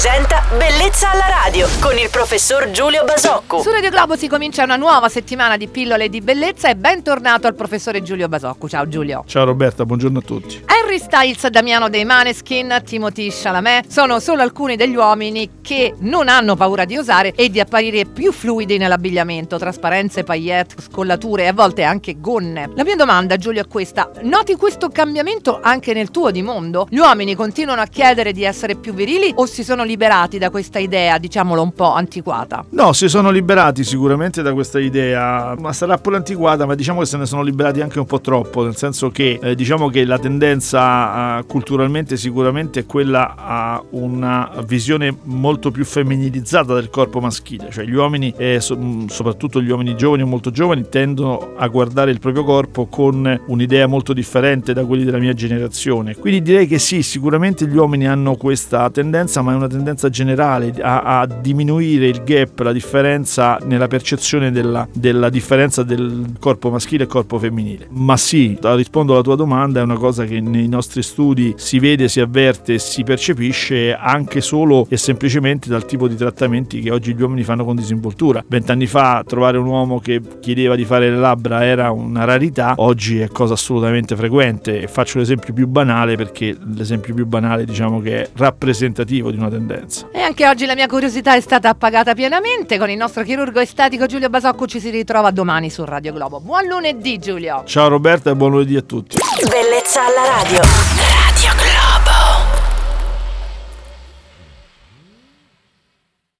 presenta Bellezza alla radio con il professor Giulio Basocco. Su Radio Globo si comincia una nuova settimana di pillole di bellezza e bentornato al professore Giulio Basocco. Ciao Giulio. Ciao Roberta, buongiorno a tutti. Harry Styles, Damiano dei Maneskin, Timothy Chalamet sono solo alcuni degli uomini che non hanno paura di osare e di apparire più fluidi nell'abbigliamento, trasparenze, paillette, scollature e a volte anche gonne. La mia domanda Giulio è questa, noti questo cambiamento anche nel tuo di mondo? Gli uomini continuano a chiedere di essere più virili o si sono liberati da questa idea, diciamolo un po' antiquata? No, si sono liberati sicuramente da questa idea, ma sarà pure antiquata, ma diciamo che se ne sono liberati anche un po' troppo, nel senso che eh, diciamo che la tendenza eh, culturalmente sicuramente è quella a una visione molto più femminilizzata del corpo maschile, cioè gli uomini, e so, soprattutto gli uomini giovani o molto giovani, tendono a guardare il proprio corpo con un'idea molto differente da quelli della mia generazione. Quindi direi che sì, sicuramente gli uomini hanno questa tendenza, ma è una tendenza generale a, a diminuire il gap, la differenza nella percezione della, della differenza del corpo maschile e corpo femminile. Ma sì, rispondo alla tua domanda, è una cosa che nei nostri studi si vede, si avverte, si percepisce anche solo e semplicemente dal tipo di trattamenti che oggi gli uomini fanno con disinvoltura. Vent'anni fa trovare un uomo che chiedeva di fare le labbra era una rarità, oggi è cosa assolutamente frequente e faccio l'esempio più banale perché l'esempio più banale diciamo che è rappresentativo di una tendenza. E anche oggi la mia curiosità è stata appagata pienamente con il nostro chirurgo estetico Giulio Basocco ci si ritrova domani su Radio Globo. Buon lunedì Giulio! Ciao Roberta e buon lunedì a tutti! Bellezza alla radio.